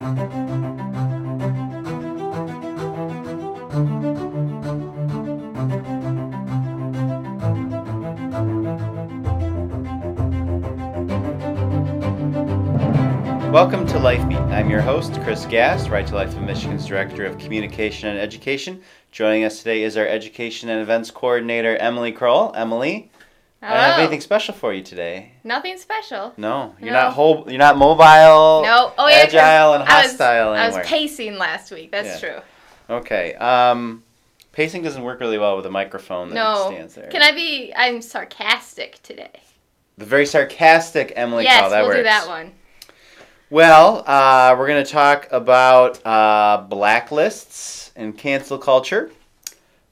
Welcome to Life Beat. I'm your host, Chris Gast, Right to Life of Michigan's Director of Communication and Education. Joining us today is our Education and Events Coordinator, Emily Kroll. Emily, I don't have anything special for you today. Nothing special. No, you're No. not whole. You're not mobile. No. Oh yeah. agile and I was- hostile I was, pacing last week. That's Yeah. true. Okay. Um, pacing doesn't work really well with a microphone that No. stands there. Can I be? I'm sarcastic today. The very sarcastic Emily yes, Kroll. That we'll works. do that one. Well, uh, we're going to talk about uh, blacklists and cancel culture.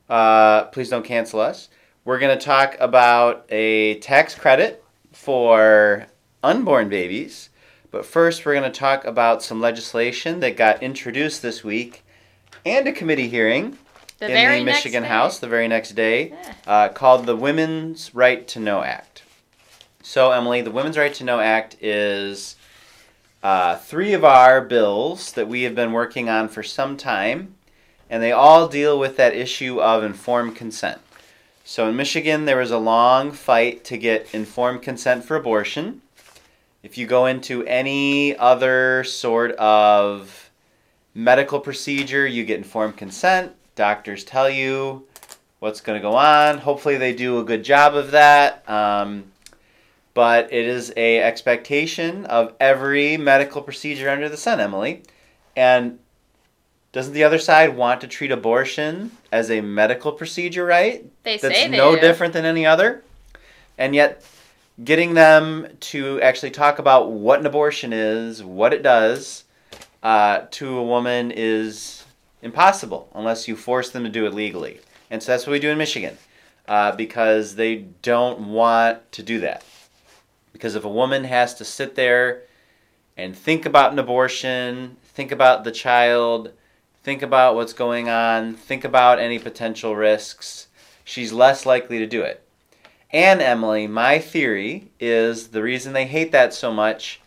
Uh, please don't cancel us. We're going to talk about a tax credit for unborn babies. But first, we're going to talk about some legislation that got introduced this week and a committee hearing The in the Michigan. House the very next day Yeah. uh, called the Women's Right to Know Act. So, Emily, the Women's Right to Know Act is uh, three of our bills that we have been working on for some time, and they all deal with that issue of informed consent. So, in Michigan, there was a long fight to get informed consent for abortion. If you go into any other sort of medical procedure, you get informed consent. Doctors tell you what's going to go on. Hopefully, they do a good job of that. Um, but it is a expectation of every medical procedure under the sun, Emily. And doesn't the other side want to treat abortion as a medical procedure, right? They That's say they no do. different than any other. And yet, getting them to actually talk about what an abortion is, what it does, uh, to a woman is impossible unless you force them to do it legally. And so that's what we do in Michigan uh, because they don't want to do that. Because if a woman has to sit there and think about an abortion, think about the child, think about what's going on, think about any potential risks, she's less likely to do it. And Emily, my theory is the reason they hate that so much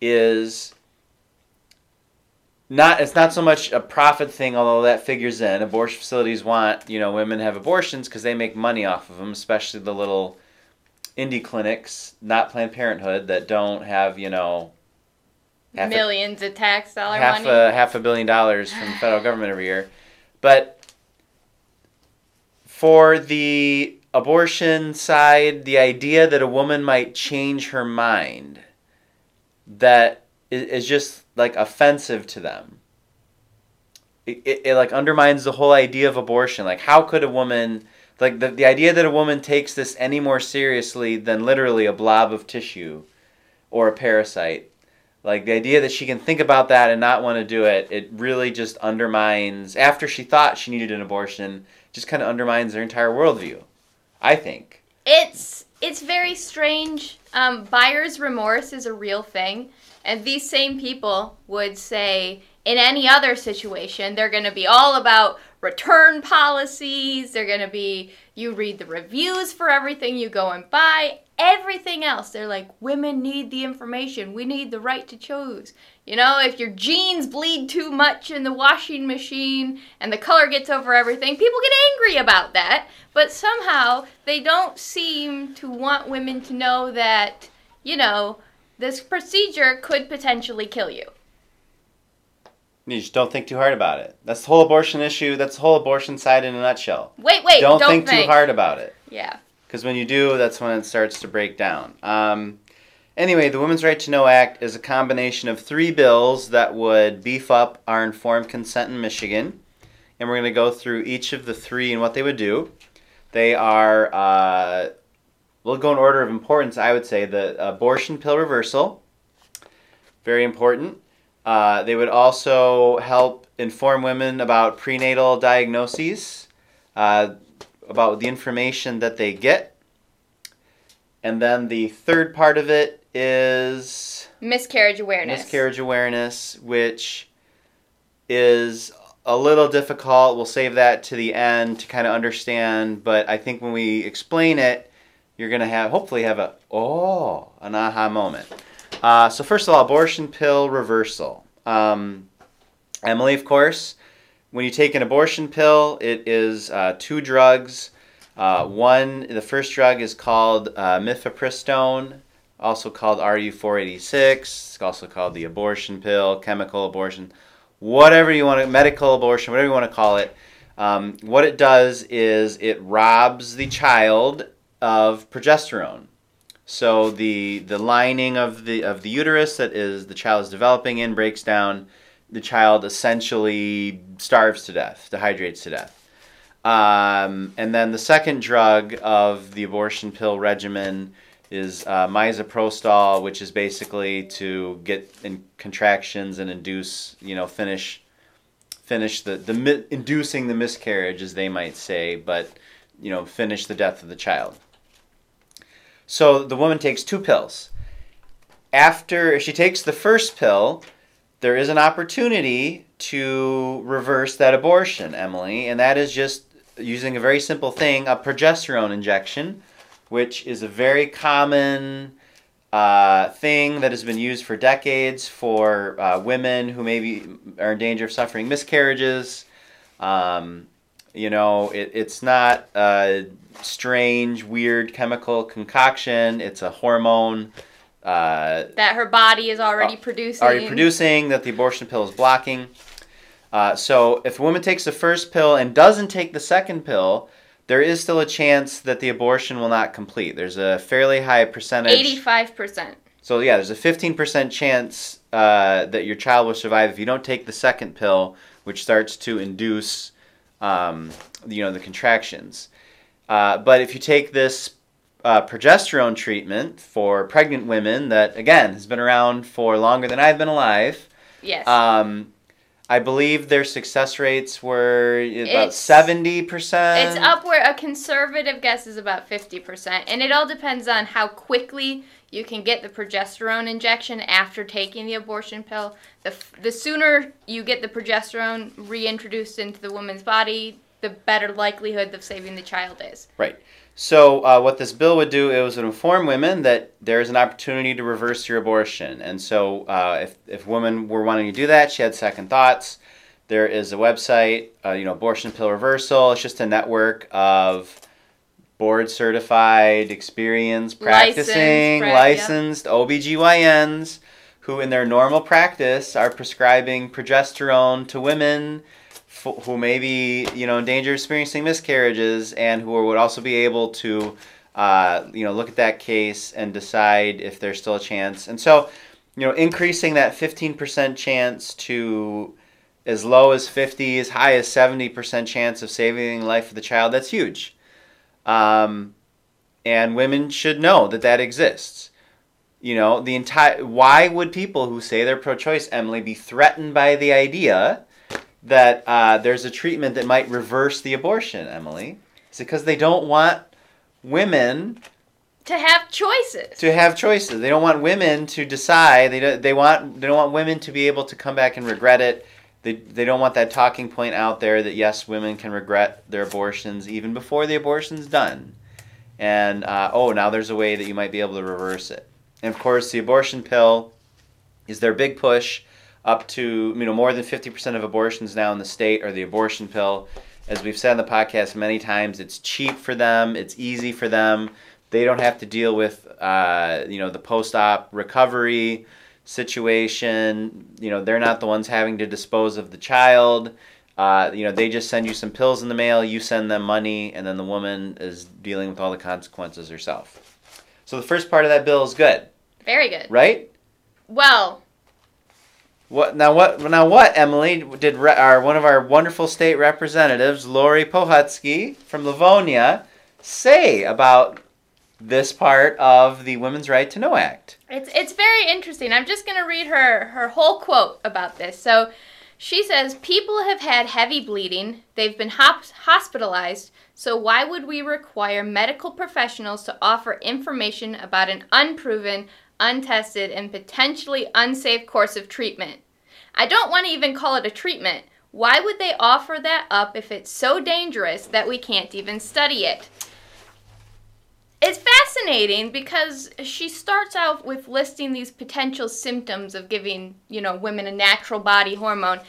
is not it's not so much a profit thing although that figures in abortion facilities want you know women have abortions because they make money off of them especially the little indie clinics not planned parenthood that don't have you know half a- Millions of tax dollar half money. a half a billion dollars from the federal government every year. But for the abortion side, the idea that a woman might change her mind that i- just like offensive to them. It, it, it like undermines the whole idea of abortion. Like how could a woman like the, the idea that a woman takes this any more seriously than literally a blob of tissue or a parasite like the idea that she can think about that and not want to do it it really just undermines after she thought she needed an abortion just kind of undermines their entire worldview i think It's it's very strange. Um, buyer's remorse is a real thing, and these same people would say in any other situation they're going to be all about return policies. They're going to be you read the reviews for everything you go and buy. Everything else, they're like women need the information. We need the right to choose. You know, if your jeans bleed too much in the washing machine and the color gets over everything, people get angry about that. But somehow they don't seem to want women to know that, you know, this procedure could potentially kill you. You just don't think too hard about it. That's the whole abortion issue. That's the whole abortion side in a nutshell. Wait, wait, don't, don't, think, too hard about it. Yeah. because when you do that's when it starts to break down. Um, anyway the women's right to know act is a combination of three bills that would beef up our informed consent in michigan. And we're going to go through each of the three and what they would do. They are uh, we'll go in order of importance i would say the abortion pill reversal. Very important uh, they would also help inform women about prenatal diagnoses uh, about the information that they get and then the third part of it is Miscarriage awareness. miscarriage awareness, which is a little difficult. We'll save that to the end to kind of understand, but I think when we explain it, you're going to have hopefully have a oh, an aha moment. Uh, so first of all, abortion pill reversal. Um, Emily, of course, when you take an abortion pill, it is uh, two drugs. Uh, one, the first drug is called uh, mifepristone, also called RU486. It's also called the abortion pill, chemical abortion, whatever you want to, medical abortion, whatever you want to call it. Um, what it does is it robs the child of progesterone. So the the lining of the of the uterus that is the child is developing in breaks down. The child essentially starves to death, dehydrates to death. Um, and then the second drug of the abortion pill regimen is uh, misoprostol, which is basically to get in contractions and induce, you know, finish finish the the mi- inducing the miscarriage, as they might say, but you know, finish the death of the child. So the woman takes two pills. After she takes the first pill, there is an opportunity to reverse that abortion, Emily, and that is just using a very simple thing, a progesterone injection, which is a very common uh, thing that has been used for decades for uh, women who maybe are in danger of suffering miscarriages. Um, you know, it, it's not a strange, weird chemical concoction. It's a hormone uh, That her body is already Uh, producing. already producing that the abortion pill is blocking. Uh, so if a woman takes the first pill and doesn't take the second pill, there is still a chance that the abortion will not complete. There's a fairly high percentage. Eighty-five percent. So yeah, there's a 15% chance uh, that your child will survive if you don't take the second pill, which starts to induce, um, you know, the contractions. Uh, but if you take this uh, progesterone treatment for pregnant women, that again has been around for longer than I've been alive, Yes. um, I believe their success rates were about seventy percent. It's upward. A conservative guess is about 50%. And it all depends on how quickly you can get the progesterone injection after taking the abortion pill. The, f- the sooner you get the progesterone reintroduced into the woman's body, the better likelihood of saving the child is. Right. So uh, what this bill would do, is would inform women that there is an opportunity to reverse your abortion. And so uh, if, if women were wanting to do that, she had second thoughts. There is a website, uh, you know, Abortion Pill Reversal. It's just a network of board certified, experienced, practicing, Licensed, licensed OBGYNs who in their normal practice are prescribing progesterone to women who may be you know in danger of experiencing miscarriages and who would also be able to uh, you know look at that case and decide if there's still a chance. And so you know increasing that 15% chance to as low as 50 as high as 70% chance of saving the life of the child that's huge. Um, and women should know that that exists. You know the entire why would people who say they're pro-choice emily be threatened by the idea that uh, there's a treatment that might reverse the abortion emily. Is it because they don't want women To have choices. to have choices. They don't want women to decide. They don't, they want they don't want women to be able to come back and regret it. They, they don't want that talking point out there that yes women can regret their abortions even before the abortion's done. And uh, oh now there's a way that you might be able to reverse it. And of course, the abortion pill is their big push up to, you know, more than 50% of abortions now in the state are the abortion pill. As we've said in the podcast many times, it's cheap for them, it's easy for them. They don't have to deal with, uh, you know, the post op recovery situation. You know, they're not the ones having to dispose of the child. Uh, you know, they just send you some pills in the mail, you send them money, and then the woman is dealing with all the consequences herself. So the first part of that bill is good, Very good. right? Well, What now? What now? What Emily did? Re, our one of our wonderful state representatives, Laurie Pohutsky from Livonia, say about this part of the Women's Right to Know Act? It's it's very interesting. I'm just going to read her her whole quote about this. So, she says people have had heavy bleeding. They've been hop- hospitalized. So why would we require medical professionals to offer information about an unproven, untested, and potentially unsafe course of treatment? I don't want to even call it a treatment. Why would they offer that up if it's so dangerous that we can't even study it? it's fascinating because she starts out with listing these potential symptoms of giving, you know, women a natural body hormone.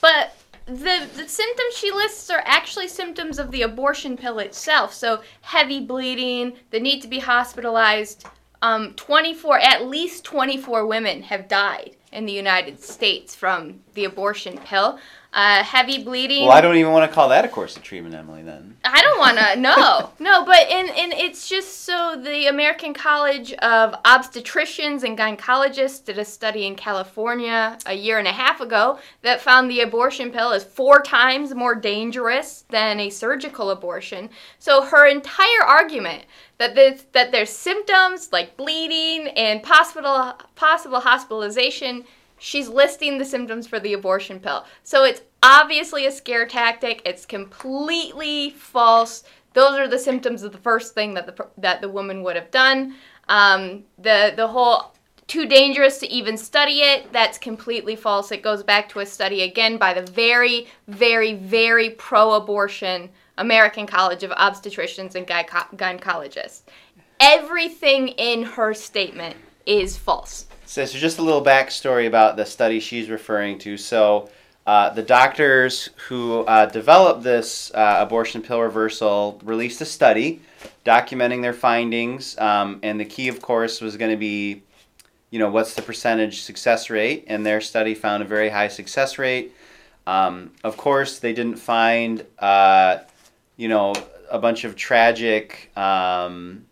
But the, the symptoms she lists are actually symptoms of the abortion pill itself. So heavy bleeding, the need to be hospitalized. Um, 24, at least 24 women have died in the United States from the abortion pill. Uh, heavy bleeding. Well, I don't even want to call that a course of treatment, Emily. Then I don't want to. No, no. But and and it's just so the American College of Obstetricians and Gynecologists did a study in California a year and a half ago that found the abortion pill is four times more dangerous than a surgical abortion. So her entire argument that this, that there's symptoms like bleeding and possible possible hospitalization she's listing the symptoms for the abortion pill. So it's obviously a scare tactic. It's completely false. Those are the symptoms of the first thing that the that the woman would have done. Um, the the whole too dangerous to even study it. That's completely false. It goes back to a study again by the very, very, very pro-abortion American College of Obstetricians and Gynecologists. Everything in her statement is false. So, so just a little backstory about the study she's referring to. So, uh, the doctors who uh, developed this uh, abortion pill reversal released a study documenting their findings, um, and the key, of course, was going to be, you know, what's the percentage success rate? And their study found a very high success rate. Um, of course, they didn't find, uh, you know, a bunch of tragic. Um,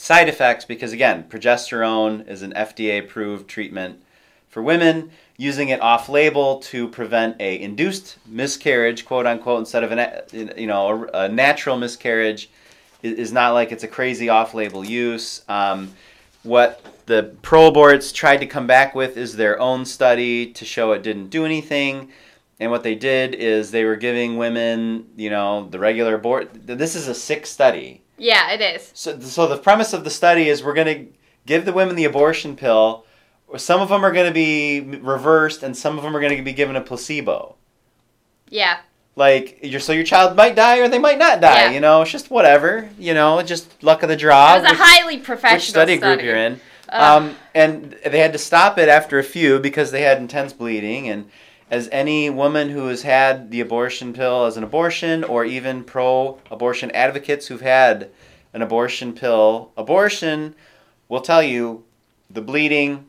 side effects because again progesterone is an fda approved treatment for women using it off label to prevent a induced miscarriage quote unquote instead of an you know a, a natural miscarriage is not like it's a crazy off label use um, what the pro-aborts tried to come back with is their own study to show it didn't do anything and what they did is they were giving women you know the regular abort this is a sick study yeah, it is. So, so the premise of the study is we're going to give the women the abortion pill. Some of them are going to be reversed, and some of them are going to be given a placebo. Yeah. Like your so your child might die or they might not die. Yeah. You know, it's just whatever. You know, just luck of the draw. It was a highly professional which study, study. group you're in. Um, and they had to stop it after a few because they had intense bleeding and as any woman who has had the abortion pill as an abortion, or even pro abortion advocates who've had an abortion pill abortion, will tell you the bleeding,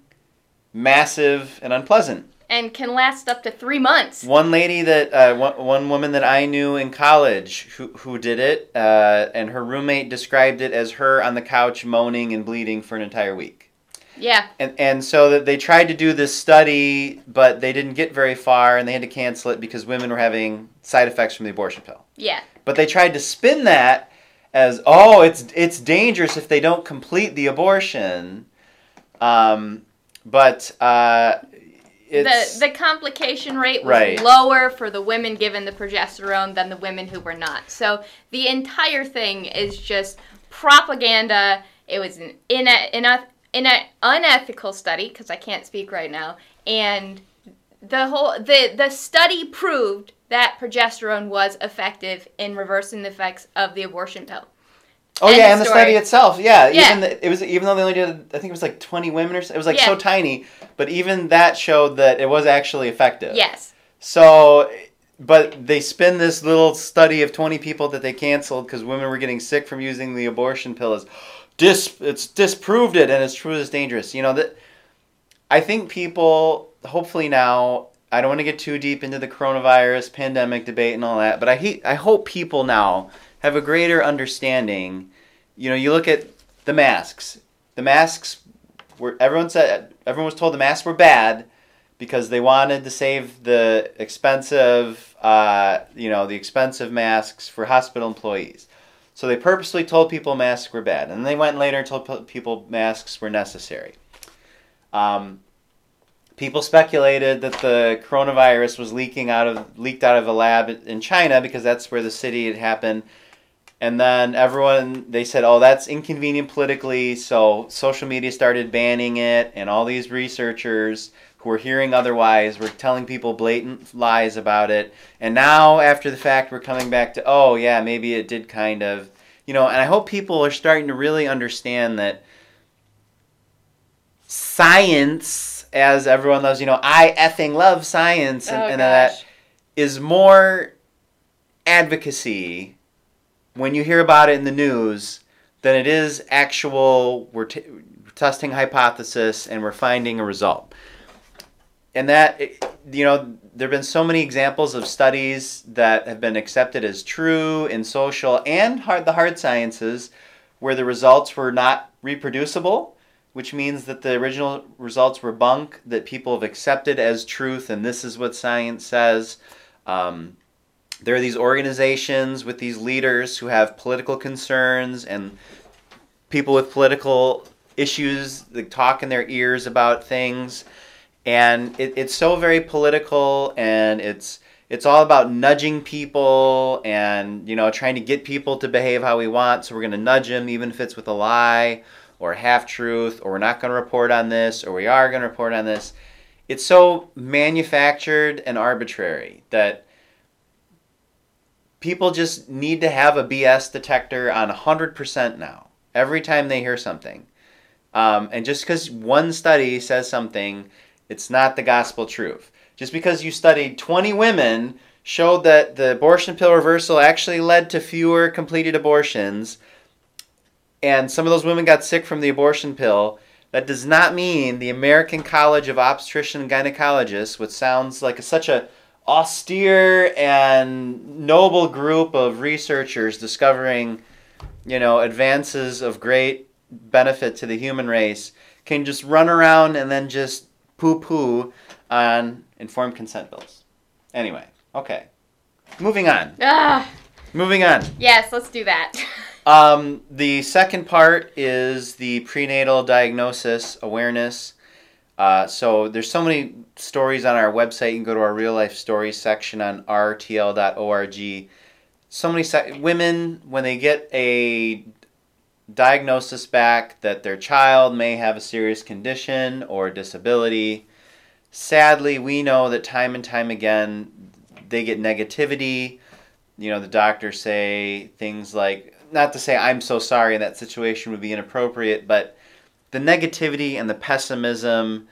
massive and unpleasant. And can last up to three months. One lady that, uh, one, one woman that I knew in college who, who did it, uh, and her roommate described it as her on the couch moaning and bleeding for an entire week. Yeah. And and so that they tried to do this study, but they didn't get very far, and they had to cancel it because women were having side effects from the abortion pill. Yeah. But they tried to spin that as oh, it's it's dangerous if they don't complete the abortion. Um, but uh, the the complication rate was right. lower for the women given the progesterone than the women who were not. So the entire thing is just propaganda. It was an in a in an unethical study because I can't speak right now, and the whole the the study proved that progesterone was effective in reversing the effects of the abortion pill. Oh End yeah, and the study itself, yeah, yeah. Even the, it was even though they only did, I think it was like twenty women or so, it was like yeah. so tiny, but even that showed that it was actually effective. Yes. So, but they spin this little study of twenty people that they canceled because women were getting sick from using the abortion pill as dis it's disproved it and it's true it's dangerous. You know that I think people hopefully now I don't want to get too deep into the coronavirus pandemic debate and all that, but I hate, I hope people now have a greater understanding. You know, you look at the masks. The masks were everyone said everyone was told the masks were bad because they wanted to save the expensive, uh, you know, the expensive masks for hospital employees. So they purposely told people masks were bad, and then they went later and told people masks were necessary. Um, people speculated that the coronavirus was leaking out of leaked out of a lab in China because that's where the city had happened. And then everyone they said, "Oh, that's inconvenient politically." So social media started banning it, and all these researchers were hearing otherwise. We're telling people blatant lies about it. And now, after the fact, we're coming back to, oh, yeah, maybe it did kind of you know, and I hope people are starting to really understand that science, as everyone loves, you know, I effing love science, and, oh, and that is more advocacy when you hear about it in the news than it is actual we're t- testing hypothesis and we're finding a result and that you know there have been so many examples of studies that have been accepted as true in social and hard, the hard sciences where the results were not reproducible which means that the original results were bunk that people have accepted as truth and this is what science says. Um, there are these organizations with these leaders who have political concerns and people with political issues that talk in their ears about things and it, it's so very political and it's it's all about nudging people and you know trying to get people to behave how we want so we're going to nudge them even if it's with a lie or half truth or we're not going to report on this or we are going to report on this it's so manufactured and arbitrary that people just need to have a BS detector on 100% now, every time they hear something. Um, and just because one study says something, it's not the gospel truth. Just because you studied 20 women showed that the abortion pill reversal actually led to fewer completed abortions, and some of those women got sick from the abortion pill. That does not mean the American College of Obstetrician and Gynecologists, which sounds like a, such a austere and noble group of researchers discovering, you know, advances of great benefit to the human race can just run around and then just poo poo on informed consent bills. Anyway, okay. Moving on. Ah, Moving on. yes, let's do that. Um, the second part is the prenatal diagnosis awareness. Uh, so there's so many stories on our website. You can go to our real life stories section on rtl.org. So many se- women when they get a diagnosis back that their child may have a serious condition or disability. Sadly, we know that time and time again they get negativity. You know, the doctors say things like, not to say I'm so sorry in that situation would be inappropriate, but the negativity and the pessimism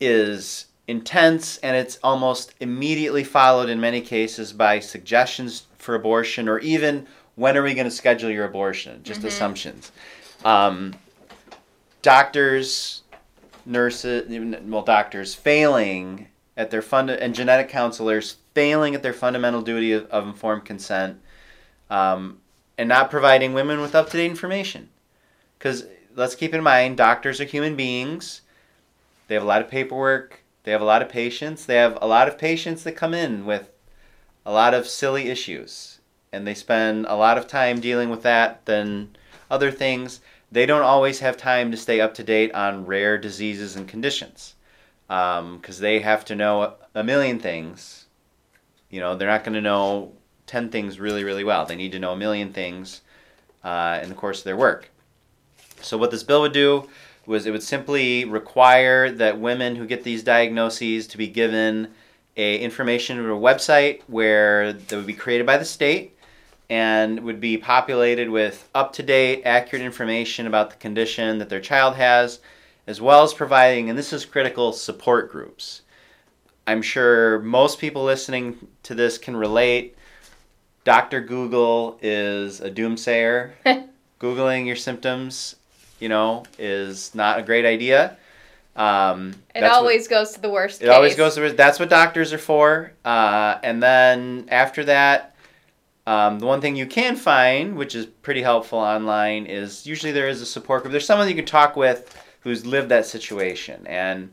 is intense and it's almost immediately followed in many cases by suggestions for abortion or even when are we going to schedule your abortion? Just assumptions. Um, doctors nurses, well, doctors failing at their fund and genetic counselors failing at their fundamental duty of, of informed consent um, and not providing women with up-to-date information. Because let's keep in mind doctors are human beings. They have a lot of paperwork. They have a lot of patients. They have a lot of patients that come in with a lot of silly issues and they spend a lot of time dealing with that than other things they don't always have time to stay up to date on rare diseases and conditions because they have to know a million things. You know they're not going to know 10 things really really well. They need to know a million things uh, in the course of their work. So what this bill would do was it would simply require that women who get these diagnoses to be given a information or a website where that would be created by the state and would be populated with up-to-date accurate information about the condition that their child has as well as providing and this is critical support groups. I'm sure most people listening to this can relate. Dr google is a doomsayer. Googling your symptoms you know is not a great idea. Um, It that's what- always goes to the worst it always goes to the, that's what doctors are for. Uh, and then after that, um, the one thing you can find, which is pretty helpful online, is usually there is a support group. There's someone you can talk with who's lived that situation, and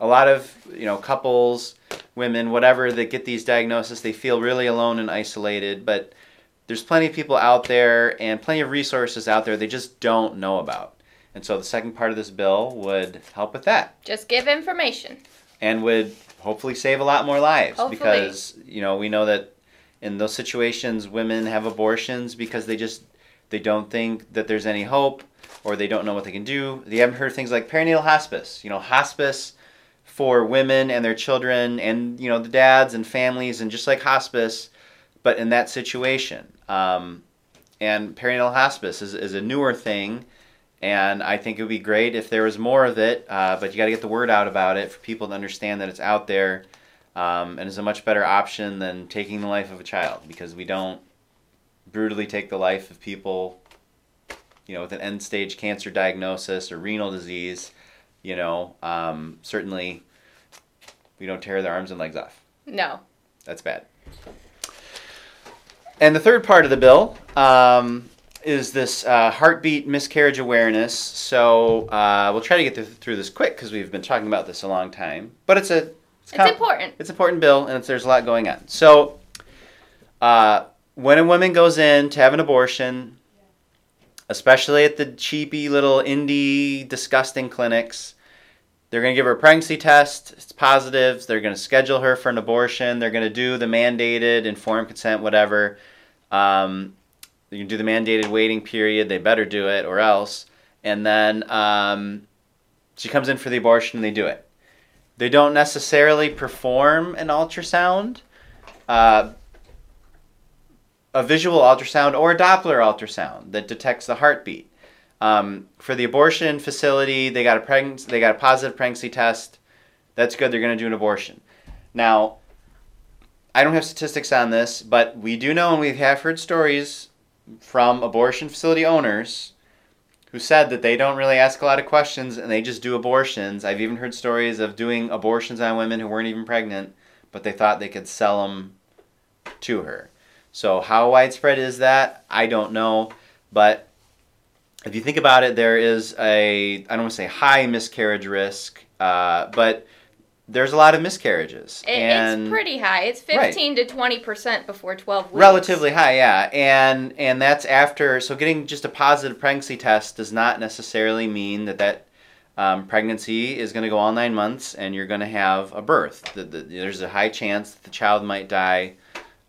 a lot of you know couples, women, whatever that get these diagnoses, they feel really alone and isolated. But there's plenty of people out there and plenty of resources out there they just don't know about. And so the second part of this bill would help with that Just give information. and would hopefully save a lot more lives Hopefully. because you know we know that in those situations women have abortions because they just they don't think that there's any hope or they don't know what they can do they haven't heard things like perinatal hospice you know hospice for women and their children and you know the dads and families and just like hospice but in that situation um, and perinatal hospice is, is a newer thing. And I think it would be great if there was more of it, uh, but you got to get the word out about it for people to understand that it's out there um, and is a much better option than taking the life of a child because we don't brutally take the life of people, you know, with an end stage cancer diagnosis or renal disease. You know, um, certainly we don't tear their arms and legs off. No. That's bad. And the third part of the bill um, is this uh, heartbeat miscarriage awareness. So uh, we'll try to get th- through this quick because we've been talking about this a long time. But it's a it's, com- important. It's important bill, and there's a lot going on. So uh, when a woman goes in to have an abortion, especially at the cheapy little indie disgusting clinics, they're going to give her a pregnancy test. It's positive. They're going to schedule her for an abortion. They're going to do the mandated informed consent, whatever. Um, you can do the mandated waiting period. They better do it or else. And then um, she comes in for the abortion and they do it. They don't necessarily perform an ultrasound, uh, a visual ultrasound, or a Doppler ultrasound that detects the heartbeat. Um, for the abortion facility, they got a pregnancy, they got a positive pregnancy test. That's good. They're going to do an abortion. Now, I don't have statistics on this, but we do know, and we have heard stories from abortion facility owners who said that they don't really ask a lot of questions and they just do abortions. I've even heard stories of doing abortions on women who weren't even pregnant, but they thought they could sell them to her. So, how widespread is that? I don't know. But if you think about it, there is a, I don't want to say high miscarriage risk, uh, but there's a lot of miscarriages. It, and it's pretty high. It's 15 to 20 percent before 12 weeks. relatively high, yeah. And and that's after. So getting just a positive pregnancy test does not necessarily mean that that um, pregnancy is going to go all nine months and you're going to have a birth. The, the, there's a high chance that the child might die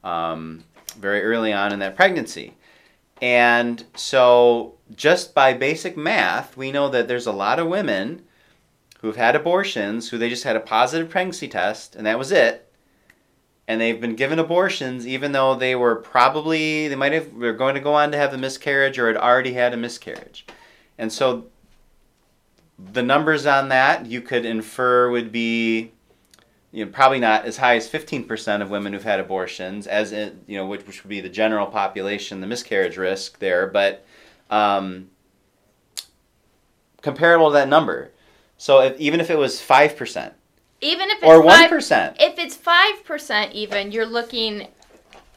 um, very early on in that pregnancy. And so, just by basic math, we know that there's a lot of women who've had abortions who they just had a positive pregnancy test and that was it. And they've been given abortions even though they were probably, they might have, were going to go on to have a miscarriage or had already had a miscarriage. And so, the numbers on that you could infer would be you know, probably not as high as 15% of women who've had abortions, as in, you know, which, which would be the general population, the miscarriage risk there, but um, comparable to that number. So if, even if it was 5%, even if it's or 1%, if it's 5% even, you're looking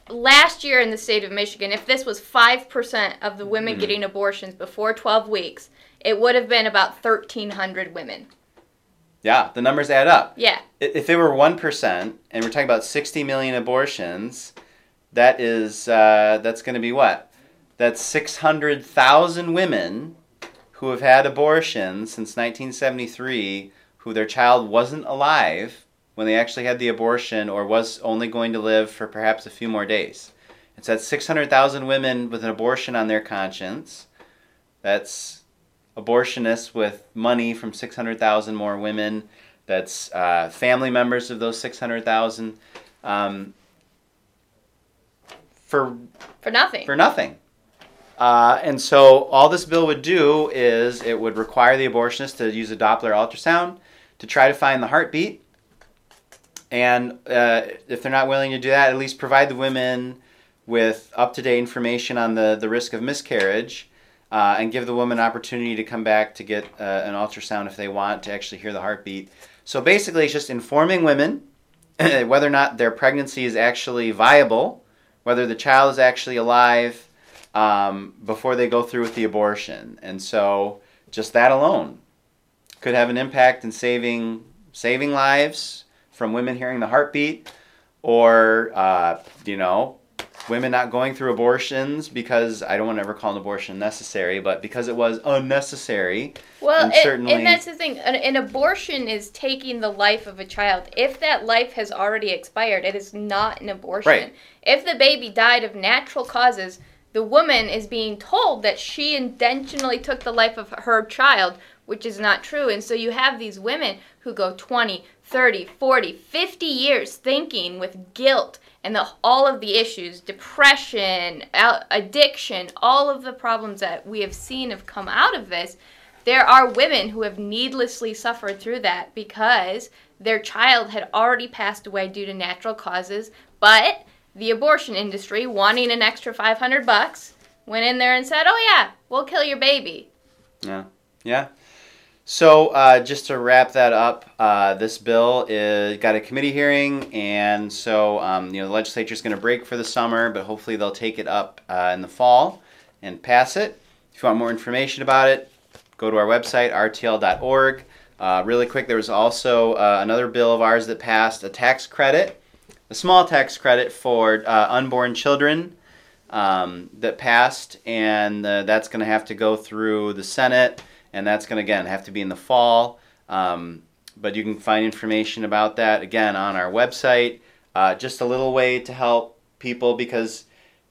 last year in the state of Michigan, if this was 5% of the women Mhm. getting abortions before 12 weeks, it would have been about 1,300 women. yeah, the numbers add up. Yeah. If it were 1%, and we're talking about 60 million abortions, that is, uh, that's going to be what? That's 600,000 women who have had abortions since 1973 who their child wasn't alive when they actually had the abortion or was only going to live for perhaps a few more days. It's that 600,000 women with an abortion on their conscience. That's abortionists with money from 600,000 more women. That's uh, family members of those 600,000 um, for For nothing. for nothing. Uh, and so all this bill would do is it would require the abortionist to use a Doppler ultrasound to try to find the heartbeat. And uh, if they're not willing to do that, at least provide the women with up to date information on the, the risk of miscarriage uh, and give the woman an opportunity to come back to get uh, an ultrasound if they want to actually hear the heartbeat. So basically, it's just informing women whether or not their pregnancy is actually viable, whether the child is actually alive um, before they go through with the abortion. And so, just that alone could have an impact in saving saving lives from women hearing the heartbeat, or uh, you know, women not going through abortions because I don't want to ever call an abortion necessary, but because it was unnecessary. Well, And certainly- and that's the thing. An, an abortion is taking the life of a child. If that life has already expired, it is not an abortion. Right. If the baby died of natural causes, the woman is being told that she intentionally took the life of her child which is not true. And so you have these women who go 20, 30, 40, 50 years thinking with guilt and the, all of the issues depression, addiction, all of the problems that we have seen have come out of this. There are women who have needlessly suffered through that because their child had already passed away due to natural causes, but the abortion industry, wanting an extra 500 bucks, went in there and said, "Oh yeah, we'll kill your baby." Yeah. Yeah. So uh, just to wrap that up, uh, this bill is got a committee hearing, and so um, you know the legislature is going to break for the summer, but hopefully they'll take it up uh, in the fall and pass it. If you want more information about it, go to our website rtl.org. Uh, really quick, there was also uh, another bill of ours that passed a tax credit, a small tax credit for uh, unborn children um, that passed, and that's going to have to go through the Senate and that's going to again have to be in the fall. Um, but you can find information about that again on our website. Uh, just a little way to help people because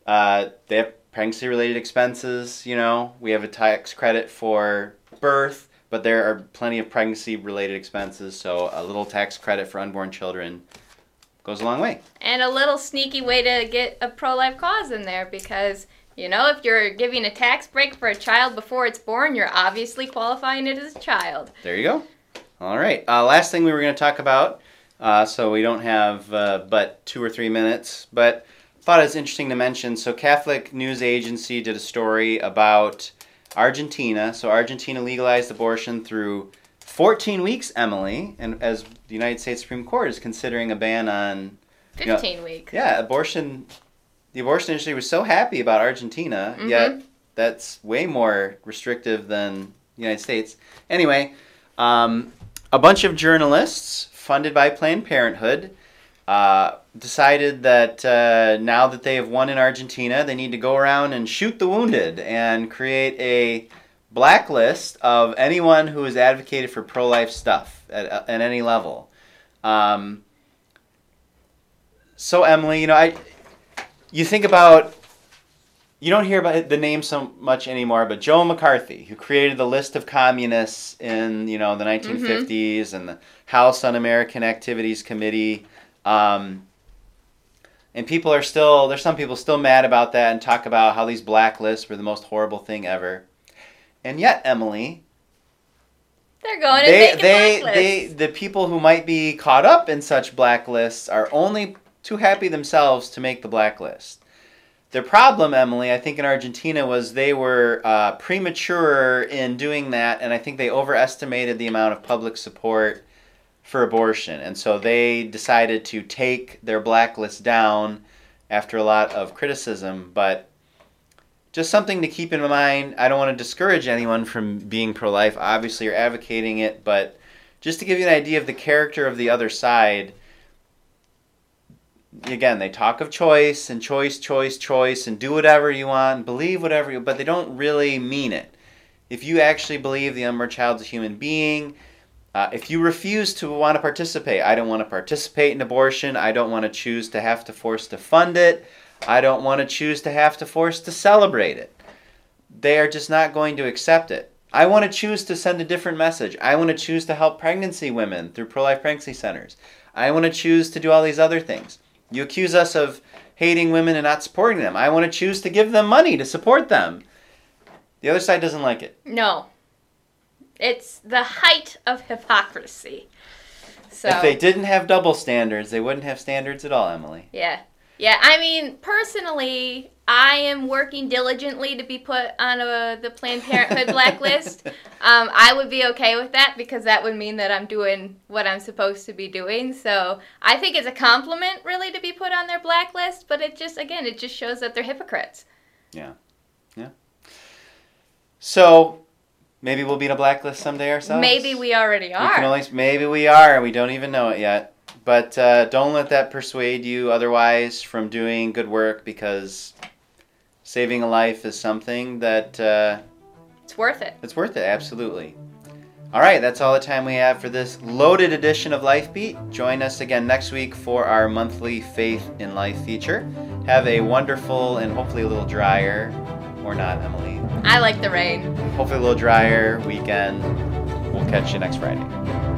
uh, they have pregnancy related expenses. You know, we have a tax credit for birth, but there are plenty of pregnancy related expenses. So a little tax credit for unborn children goes a long way. And a little sneaky way to get a pro life cause in there because you know, if you're giving a tax break for a child before it's born, you're obviously qualifying it as a child. There you go. All right. Uh, last thing we were going to talk about, uh, so we don't have uh, but two or three minutes, but thought it was interesting to mention. So, Catholic News Agency did a story about Argentina. So, Argentina legalized abortion through 14 weeks, Emily, and as the United States Supreme Court is considering a ban on 15 you know, weeks. Yeah, abortion the abortion industry was so happy about Argentina, mm-hmm. yet that's way more restrictive than the United States. Anyway, um, a bunch of journalists funded by Planned Parenthood uh, decided that uh, now that they have won in Argentina, they need to go around and shoot the wounded and create a blacklist of anyone who has advocated for pro life stuff at, at any level. Um, so, Emily, you know, I you think about you don't hear about the name so much anymore, but Joe McCarthy, who created the list of communists in you know the 1950s mm-hmm. and the House Un-American Activities Committee, um, and people are still there's some people still mad about that and talk about how these blacklists were the most horrible thing ever, and yet Emily. They're going they, and they, they, the people who might be caught up in such blacklists are only too happy themselves to make the blacklist. Their problem, Emily, I think in Argentina was they were uh, premature in doing that, and I think they overestimated the amount of public support for abortion. And so they decided to take their blacklist down after a lot of criticism. But just something to keep in mind. I don't want to discourage anyone from being pro life. Obviously, you're advocating it, but just to give you an idea of the character of the other side again, they talk of choice and choice, choice, choice, and do whatever you want, believe whatever you, but they don't really mean it. If you actually believe the unborn child's a human being, uh, if you refuse to want to participate, I don't want to participate in abortion. I don't want to choose to have to force to fund it. I don't want to choose to have to force to celebrate it. They are just not going to accept it. I want to choose to send a different message. I want to choose to help pregnancy women through pro life pregnancy centers. I want to choose to do all these other things. You accuse us of hating women and not supporting them. I want to choose to give them money to support them. The other side doesn't like it. No. It's the height of hypocrisy. So If they didn't have double standards, they wouldn't have standards at all, Emily. Yeah. Yeah, I mean, personally, I am working diligently to be put on a, the Planned Parenthood blacklist. Um, I would be okay with that because that would mean that I'm doing what I'm supposed to be doing. So I think it's a compliment, really, to be put on their blacklist. But it just, again, it just shows that they're hypocrites. Yeah, yeah. So maybe we'll be in a blacklist someday ourselves. Maybe we already are. We can only, maybe we are. And we don't even know it yet. But uh, don't let that persuade you otherwise from doing good work because saving a life is something that. Uh, it's worth it. It's worth it, absolutely. All right, that's all the time we have for this loaded edition of Life Beat. Join us again next week for our monthly Faith in Life feature. Have a wonderful and hopefully a little drier, or not, Emily. I like the rain. Hopefully a little drier weekend we'll catch you next Friday.